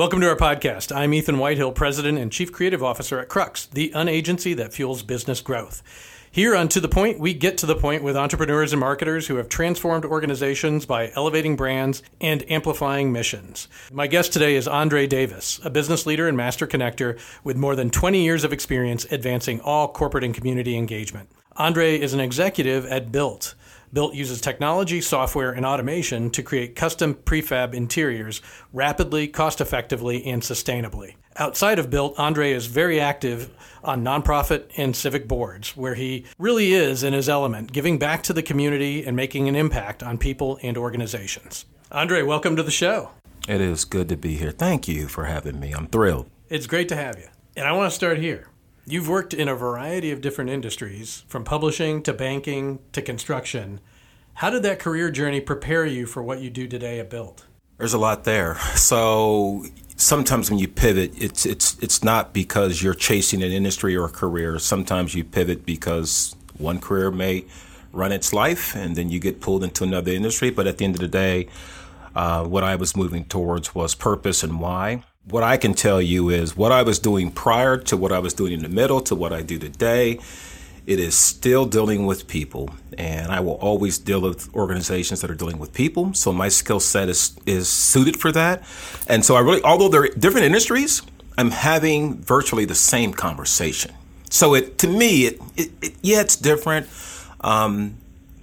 Welcome to our podcast. I'm Ethan Whitehill, President and Chief Creative Officer at Crux, the unagency that fuels business growth. Here on To the Point, we get to the point with entrepreneurs and marketers who have transformed organizations by elevating brands and amplifying missions. My guest today is Andre Davis, a business leader and master connector with more than 20 years of experience advancing all corporate and community engagement. Andre is an executive at Built. Built uses technology, software, and automation to create custom prefab interiors rapidly, cost effectively, and sustainably. Outside of Built, Andre is very active on nonprofit and civic boards, where he really is in his element, giving back to the community and making an impact on people and organizations. Andre, welcome to the show. It is good to be here. Thank you for having me. I'm thrilled. It's great to have you. And I want to start here. You've worked in a variety of different industries, from publishing to banking to construction. How did that career journey prepare you for what you do today at Built? There's a lot there. So sometimes when you pivot, it's it's it's not because you're chasing an industry or a career. Sometimes you pivot because one career may run its life, and then you get pulled into another industry. But at the end of the day, uh, what I was moving towards was purpose and why. What I can tell you is what I was doing prior to what I was doing in the middle to what I do today it is still dealing with people, and I will always deal with organizations that are dealing with people. So my skill set is is suited for that. And so I really, although they're different industries, I'm having virtually the same conversation. So it to me, it, it, it yeah, it's different, um,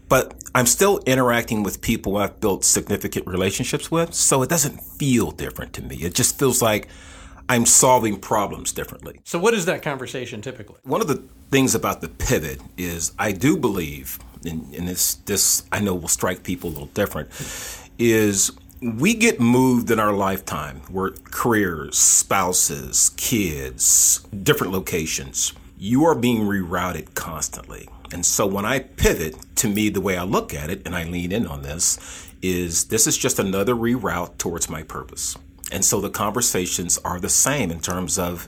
but I'm still interacting with people I've built significant relationships with. So it doesn't feel different to me. It just feels like I'm solving problems differently. So, what is that conversation typically? One of the things about the pivot is I do believe, and, and this, this I know will strike people a little different, is we get moved in our lifetime. We're careers, spouses, kids, different locations. You are being rerouted constantly. And so when I pivot, to me, the way I look at it, and I lean in on this, is this is just another reroute towards my purpose. And so the conversations are the same in terms of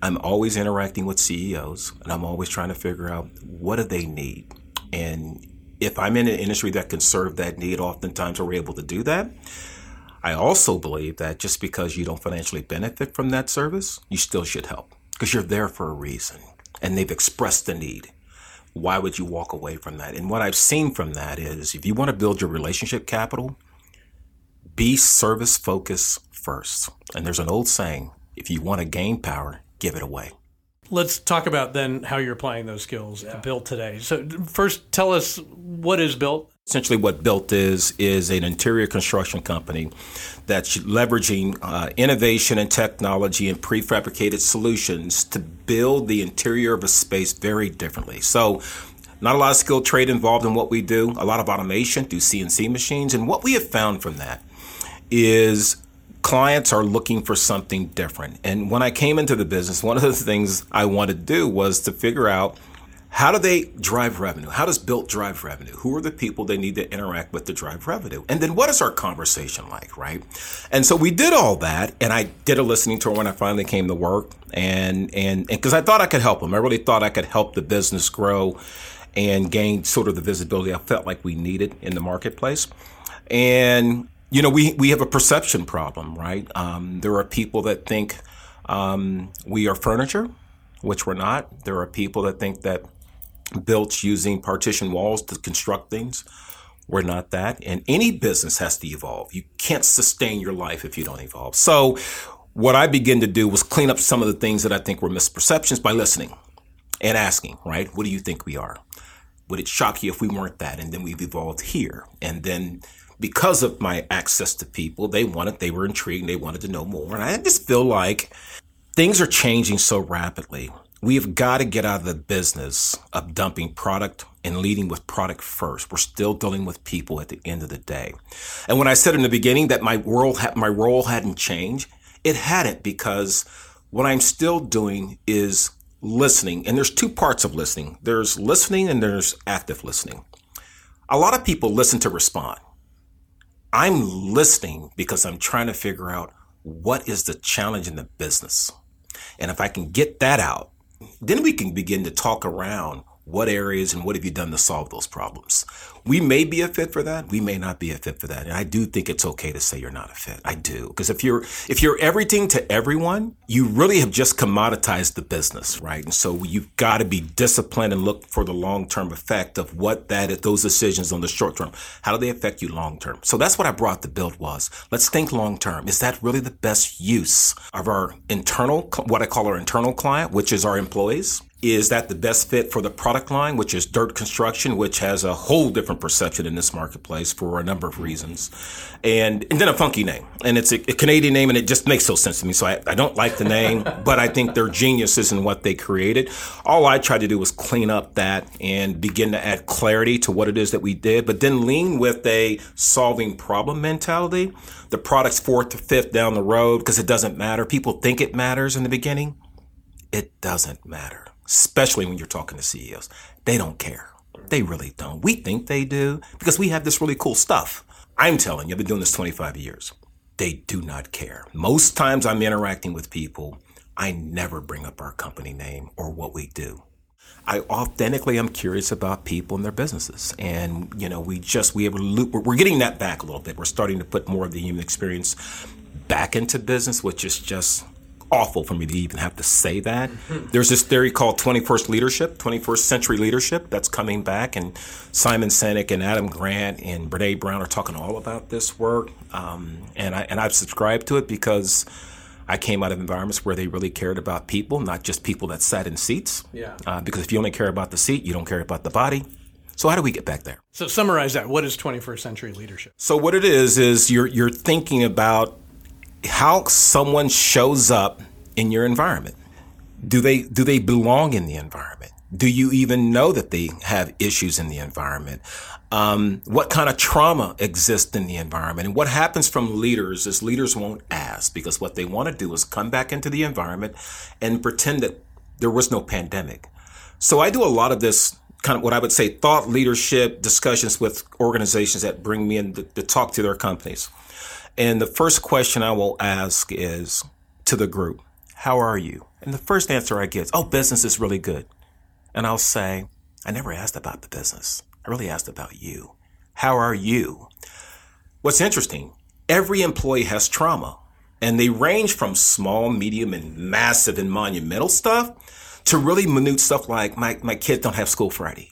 I'm always interacting with CEOs and I'm always trying to figure out what do they need. And if I'm in an industry that can serve that need, oftentimes we're able to do that. I also believe that just because you don't financially benefit from that service, you still should help because you're there for a reason and they've expressed the need. Why would you walk away from that? And what I've seen from that is if you want to build your relationship capital, be service focused first. And there's an old saying if you want to gain power, give it away. Let's talk about then how you're applying those skills yeah. Built today. So, first, tell us what is Built. Essentially, what Built is is an interior construction company that's leveraging uh, innovation and technology and prefabricated solutions to build the interior of a space very differently. So, not a lot of skilled trade involved in what we do, a lot of automation through CNC machines. And what we have found from that is clients are looking for something different. And when I came into the business, one of the things I wanted to do was to figure out how do they drive revenue? How does Built drive revenue? Who are the people they need to interact with to drive revenue? And then what is our conversation like, right? And so we did all that, and I did a listening tour when I finally came to work, and and because I thought I could help them, I really thought I could help the business grow and gain sort of the visibility I felt like we needed in the marketplace. And you know, we, we have a perception problem, right? Um, there are people that think um, we are furniture, which we're not. There are people that think that built using partition walls to construct things. We're not that. And any business has to evolve. You can't sustain your life if you don't evolve. So, what I began to do was clean up some of the things that I think were misperceptions by listening and asking, right? What do you think we are? Would it shock you if we weren't that? And then we've evolved here. And then because of my access to people, they wanted, they were intrigued, they wanted to know more. And I just feel like things are changing so rapidly. We've got to get out of the business of dumping product and leading with product first. We're still dealing with people at the end of the day. And when I said in the beginning that my world, ha- my role hadn't changed, it hadn't because what I'm still doing is listening. And there's two parts of listening. There's listening and there's active listening. A lot of people listen to respond. I'm listening because I'm trying to figure out what is the challenge in the business. And if I can get that out, then we can begin to talk around What areas and what have you done to solve those problems? We may be a fit for that. We may not be a fit for that. And I do think it's okay to say you're not a fit. I do. Because if you're, if you're everything to everyone, you really have just commoditized the business, right? And so you've got to be disciplined and look for the long-term effect of what that, those decisions on the short term, how do they affect you long term? So that's what I brought the build was. Let's think long term. Is that really the best use of our internal, what I call our internal client, which is our employees? Is that the best fit for the product line, which is DIRTT construction, which has a whole different perception in this marketplace for a number of reasons? And, and then a funky name. And it's a, a Canadian name and it just makes no sense to me. So I, I don't like the name, but I think they're geniuses in what they created. All I tried to do was clean up that and begin to add clarity to what it is that we did, but then lean with a solving problem mentality. The product's fourth to fifth down the road because it doesn't matter. People think it matters in the beginning. It doesn't matter especially when you're talking to CEOs. They don't care. They really don't. We think they do because we have this really cool stuff. I'm telling you, I've been doing this 25 years. They do not care. Most times I'm interacting with people, I never bring up our company name or what we do. I authentically am curious about people and their businesses. And, you know, we just, we have, we're getting that back a little bit. We're starting to put more of the human experience back into business, which is just awful for me to even have to say that. There's this theory called 21st leadership, 21st century leadership that's coming back, and Simon Sinek and Adam Grant and Brene Brown are talking all about this work. Um, and I and I've subscribed to it because I came out of environments where they really cared about people, not just people that sat in seats. Yeah. Uh, because if you only care about the seat, you don't care about the body. So how do we get back there? So summarize that. What is 21st century leadership? So what it is is you're you're thinking about how someone shows up in your environment. Do they do they belong in the environment? Do you even know that they have issues in the environment? Um, what kind of trauma exists in the environment? And what happens from leaders is leaders won't ask because what they want to do is come back into the environment and pretend that there was no pandemic. So I do a lot of this kind of what I would say thought leadership discussions with organizations that bring me in to, to talk to their companies. And the first question I will ask is to the group, how are you? And the first answer I get is, oh, business is really good. And I'll say, I never asked about the business. I really asked about you. How are you? What's interesting, every employee has trauma and they range from small, medium, and massive and monumental stuff to really minute stuff like my, my kids don't have school Friday.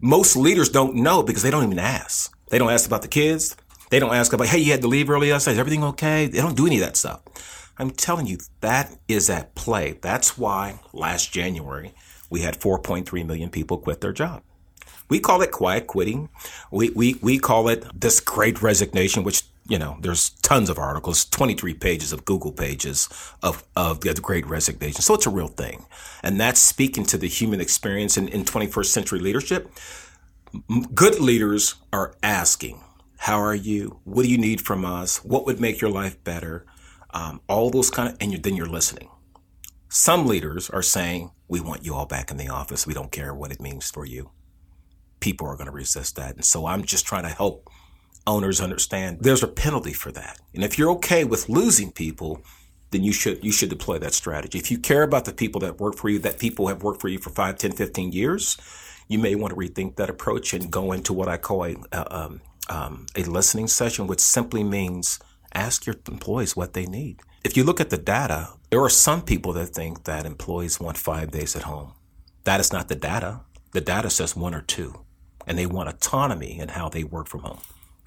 Most leaders don't know because they don't even ask. They don't ask about the kids. They don't ask about, hey, you had to leave early yesterday. Is everything okay? They don't do any of that stuff. I'm telling you, that is at play. That's why last January we had 4.3 million people quit their job. We call it quiet quitting. We, we, we call it this great resignation, which, you know, there's tons of articles, 23 pages of Google pages of, of the great resignation. So it's a real thing. And that's speaking to the human experience in, in 21st century leadership. Good leaders are asking, how are you? What do you need from us? What would make your life better? um, all those kind of, and you're, then you're listening. Some leaders are saying, we want you all back in the office. We don't care what it means for you. People are going to resist that. And so I'm just trying to help owners understand there's a penalty for that. And if you're okay with losing people, then you should you should deploy that strategy. If you care about the people that work for you, that people have worked for you for 5, 10, 15 years, you may want to rethink that approach and go into what I call a, um, um, a listening session, which simply means – ask your employees what they need. If you look at the data, there are some people that think that employees want five days at home. That is not the data. The data says one or two, and they want autonomy in how they work from home.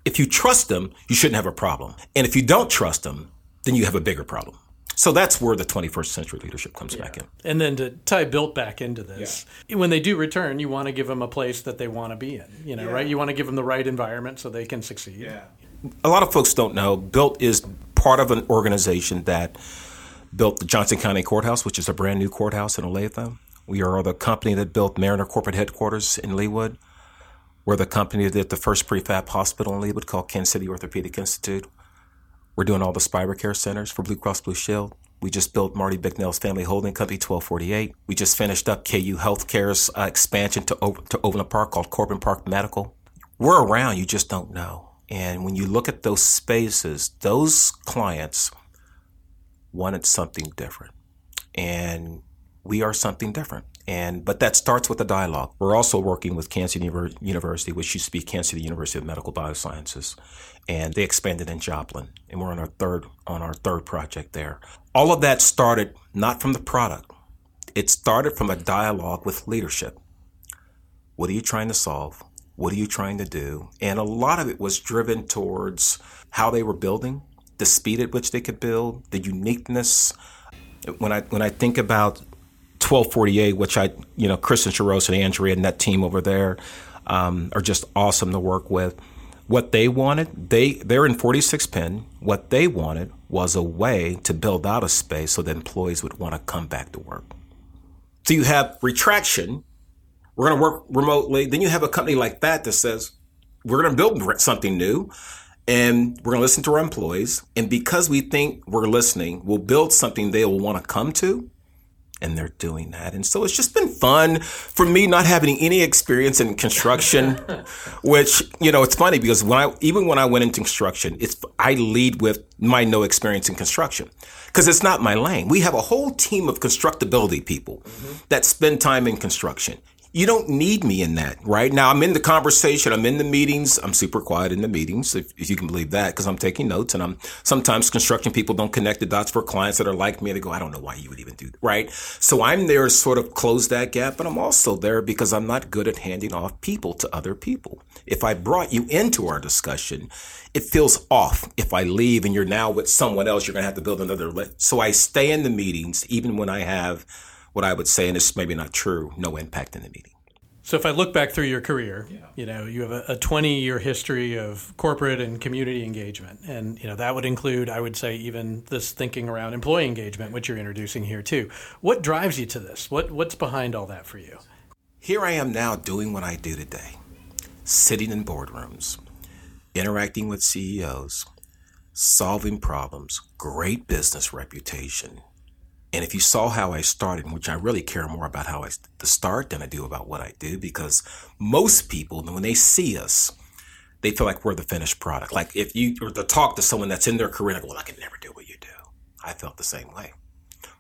If you trust them, you shouldn't have a problem. And if you don't trust them, then you have a bigger problem. So that's where the 21st century leadership comes yeah. back in. And then to tie built back into this, yeah. when they do return, you want to give them a place that they want to be in, you know, yeah. right? You want to give them the right environment so they can succeed. Yeah a lot of folks don't know, Built is part of an organization that built the Johnson County Courthouse, which is a brand new courthouse in Olathe. We are the company that built Mariner Corporate Headquarters in Leawood. We're the company that did the first prefab hospital in Leawood called Kansas City Orthopedic Institute. We're doing all the Spira Care centers for Blue Cross Blue Shield. We just built Marty Bicknell's Family Holding Company, 1248. We just finished up KU Healthcare's uh, expansion to, to Overland Park called Corbin Park Medical. We're around, you just don't know. And when you look at those spaces, those clients wanted something different. And we are something different. And but that starts with the dialogue. We're also working with Kansas University, which used to be Kansas University of Medical Biosciences, and they expanded in Joplin, and we're on our third on our third project there. All of that started not from the product; it started from a dialogue with leadership. What are you trying to solve? What are you trying to do? And a lot of it was driven towards how they were building, the speed at which they could build, the uniqueness. When I when I think about 1248, which I you know Chris and Sharos and Andrea and that team over there um, are just awesome to work with. What they wanted, they they're in 46 Penn. What they wanted was a way to build out a space so that employees would want to come back to work. So you have retraction. We're going to work remotely. Then you have a company like that that says we're going to build something new and we're going to listen to our employees. And because we think we're listening, we'll build something they will want to come to and they're doing that. And so it's just been fun for me not having any experience in construction, which, you know, it's funny because when I, even when I went into construction, it's, I lead with my no experience in construction because it's not my lane. We have a whole team of constructability people mm-hmm. that spend time in construction you don't need me in that, right? Now I'm in the conversation, I'm in the meetings, I'm super quiet in the meetings, if, if you can believe that, because I'm taking notes and I'm sometimes construction people don't connect the dots for clients that are like me. They go, I don't know why you would even do that, right? So I'm there to sort of close that gap, but I'm also there because I'm not good at handing off people to other people. If I brought you into our discussion, it feels off. If I leave and you're now with someone else, you're going to have to build another. So I stay in the meetings, even when I have what I would say, and it's maybe not true, no impact in the meeting. So if I look back through your career, yeah. you know, you have a, 20 year history of corporate and community engagement. And, you know, that would include, I would say, even this thinking around employee engagement, which you're introducing here too. What drives you to this? What, what's behind all that for you? Here I am now doing what I do today, sitting in boardrooms, interacting with CEOs, solving problems, great business reputation, and if you saw how I started, which I really care more about how I the start than I do about what I do, because most people, when they see us, they feel like we're the finished product. Like if you were to talk to someone that's in their career, like, well, I can never do what you do. I felt the same way.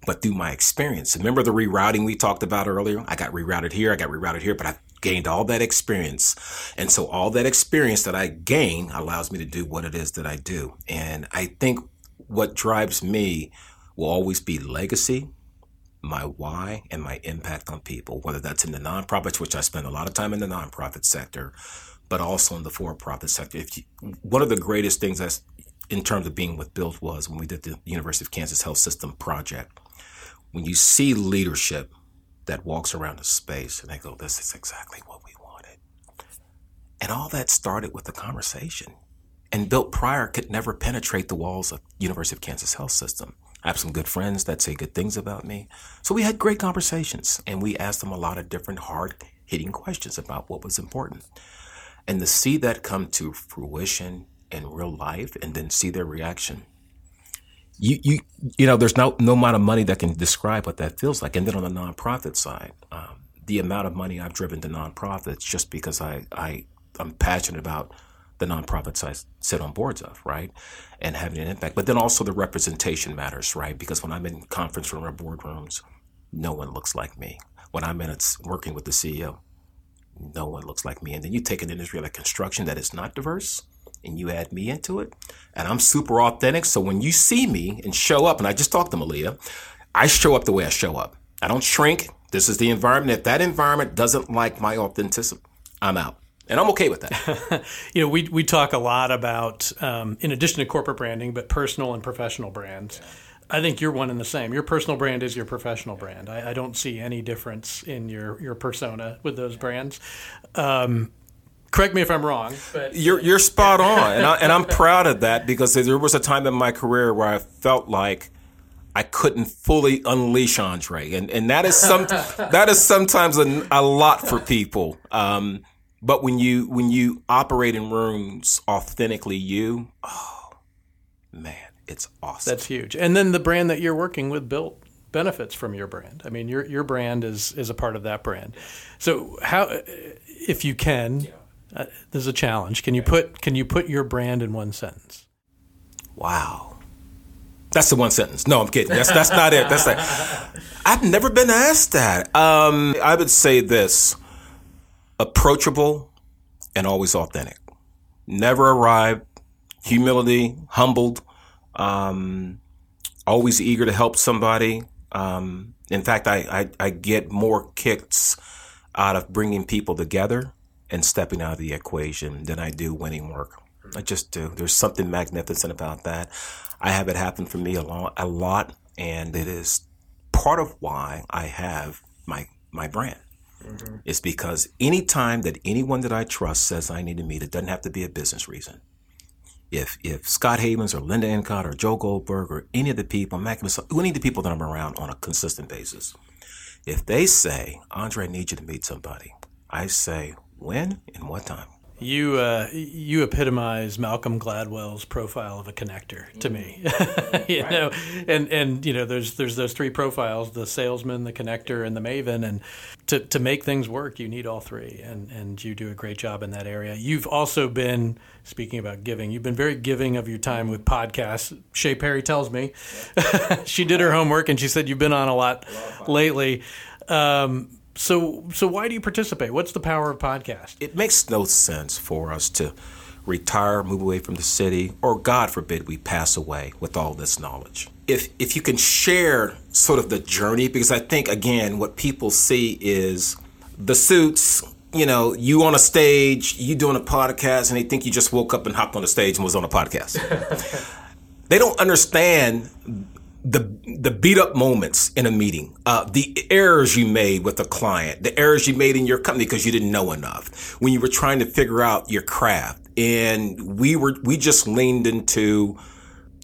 But through my experience, remember the rerouting we talked about earlier? I got rerouted here, I got rerouted here, but I gained all that experience. And so all that experience that I gain allows me to do what it is that I do. And I think what drives me will always be legacy, my why, and my impact on people, whether that's in the nonprofits, which I spend a lot of time in the nonprofit sector, but also in the for-profit sector. You, one of the greatest things that's in terms of being with Built was when we did the University of Kansas Health System project. When you see leadership that walks around a space and they go, "This is exactly what we wanted," and all that started with the conversation. And Built Prior could never penetrate the walls of University of Kansas Health System. I have some good friends that say good things about me. So we had great conversations and we asked them a lot of different hard hitting questions about what was important. And to see that come to fruition in real life and then see their reaction. You, you, you know, there's no, no amount of money that can describe what that feels like. And then on the nonprofit side, um, the amount of money I've driven to nonprofits just because I, I, I'm passionate about the nonprofits I sit on boards of, right? And having an impact. But then also the representation matters, right? Because when I'm in conference room or boardrooms, no one looks like me. When I'm in it's working with the CEO, no one looks like me. And then you take an industry like construction that is not diverse and you add me into it. And I'm super authentic. So when you see me and show up, and I just talked to Malia, I show up the way I show up. I don't shrink. This is the environment. If that environment doesn't like my authenticity, I'm out and I'm okay with that. you know, we we talk a lot about, um, in addition to corporate branding, but personal and professional brands. Yeah. I think you're one and the same. Your personal brand is your professional brand. I, I don't see any difference in your your persona with those brands. Um, correct me if I'm wrong, but you're you're spot on, and, I, and I'm proud of that because there was a time in my career where I felt like. I couldn't fully unleash Andre, and and that is some that is sometimes a, a lot for people. Um, but when you when you operate in rooms authentically you, oh man, it's awesome. That's huge. And then the brand that you're working with built benefits from your brand. I mean, your your brand is is a part of that brand. So how if you can uh, there's a challenge. Can you put can you put your brand in one sentence? Wow. That's the one sentence. No, I'm kidding. That's that's not it. That's like I've never been asked that. Um, I would say this: approachable and always authentic. Never arrive. Humility, humbled, um, always eager to help somebody. Um, in fact, I, I, I get more kicks out of bringing people together and stepping out of the equation than I do winning work. I just do. There's something magnificent about that. I have it happen for me a lot, a lot, and it is part of why I have my my brand. Mm-hmm. It's because anytime that anyone that I trust says I need to meet, it doesn't have to be a business reason. If if Scott Havens or Linda Encott or Joe Goldberg or any of the people, any of the people that I'm around on a consistent basis, if they say, Andre, I need you to meet somebody, I say, when and what time? You uh, you epitomize Malcolm Gladwell's profile of a connector to me. you right. know, and and you know, there's there's those three profiles: the salesman, the connector, and the maven. And to, to make things work, you need all three. And and you do a great job in that area. You've also been speaking about giving. You've been very giving of your time with podcasts. Shay Perry tells me she did her homework and she said you've been on a lot, a lot lately. Um, so so why do you participate? What's the power of podcast? It makes no sense for us to retire, move away from the city, or God forbid we pass away with all this knowledge. If if you can share sort of the journey, because I think again what people see is the suits, you know, you on a stage, you doing a podcast, and they think you just woke up and hopped on the stage and was on a podcast. they don't understand the the beat up moments in a meeting, uh, the errors you made with a client, the errors you made in your company because you didn't know enough when you were trying to figure out your craft, and we were we just leaned into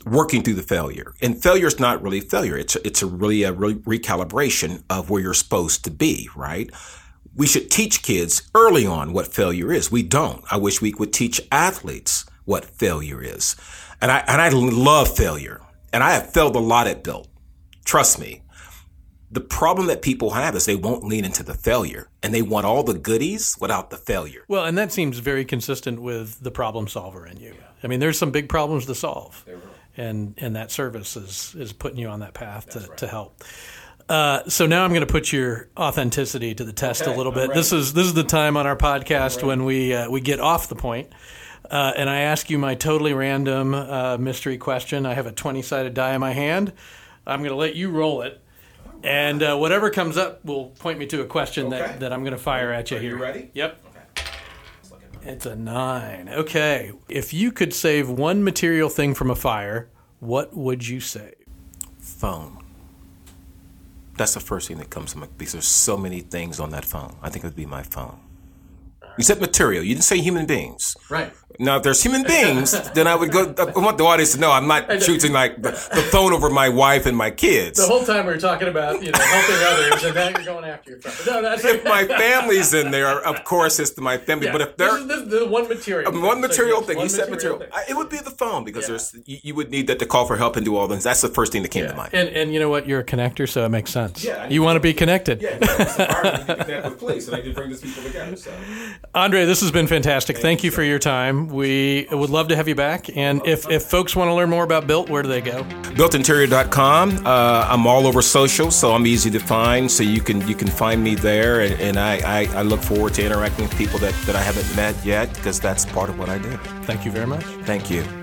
working through the failure. And failure is not really failure; it's a, it's a really a re- recalibration of where you're supposed to be, right? We should teach kids early on what failure is. We don't. I wish we would teach athletes what failure is, and I and I love failure and I have failed a lot at Built. Trust me. The problem that people have is they won't lean into the failure and they want all the goodies without the failure. Well, and that seems very consistent with the problem solver in you. I mean, there's some big problems to solve. And and that service is is putting you on that path to, right. to help. Uh, so now I'm going to put your authenticity to the test okay, a little bit. This is this is the time on our podcast when we uh, we get off the point uh, and I ask you my totally random uh, mystery question. I have a 20 sided die in my hand. I'm going to let you roll it. And uh, whatever comes up will point me to a question okay. that, that I'm going to fire at you Are here. You ready? Yep. It's a nine. Okay. If you could save one material thing from a fire, what would you save? Phone. That's the first thing that comes to mind because there's so many things on that phone. I think it would be my phone. You said material. You didn't say human beings. Right. Now, if there's human beings, then I would go. I want the audience to know I'm not shooting like the, the, phone over my wife and my kids. The whole time we are talking about you know helping others, and now you're going after your friend. No, that's if my family's in there, of course it's my family. Yeah. But if they're the, the one material, um, one material so, thing. One you said material. I, it would be the phone because yeah. there's you, you, would need that to call for help and do all things. That's the first thing that came yeah. to mind. And and you know what? You're a connector, so it makes sense. Yeah. You want to be connected. Yeah. connect with police, and I did bring these people together. So. Andre, this has been fantastic. Thank, you for your time. We would love to have you back. And if, if folks want to learn more about Built, where do they go? BuiltInterior.com. Uh, I'm all over social, so I'm easy to find. So you can you can find me there, and, and I, I, I, look forward to interacting with people that, that I haven't met yet because that's part of what I do. Thank you very much. Thank you.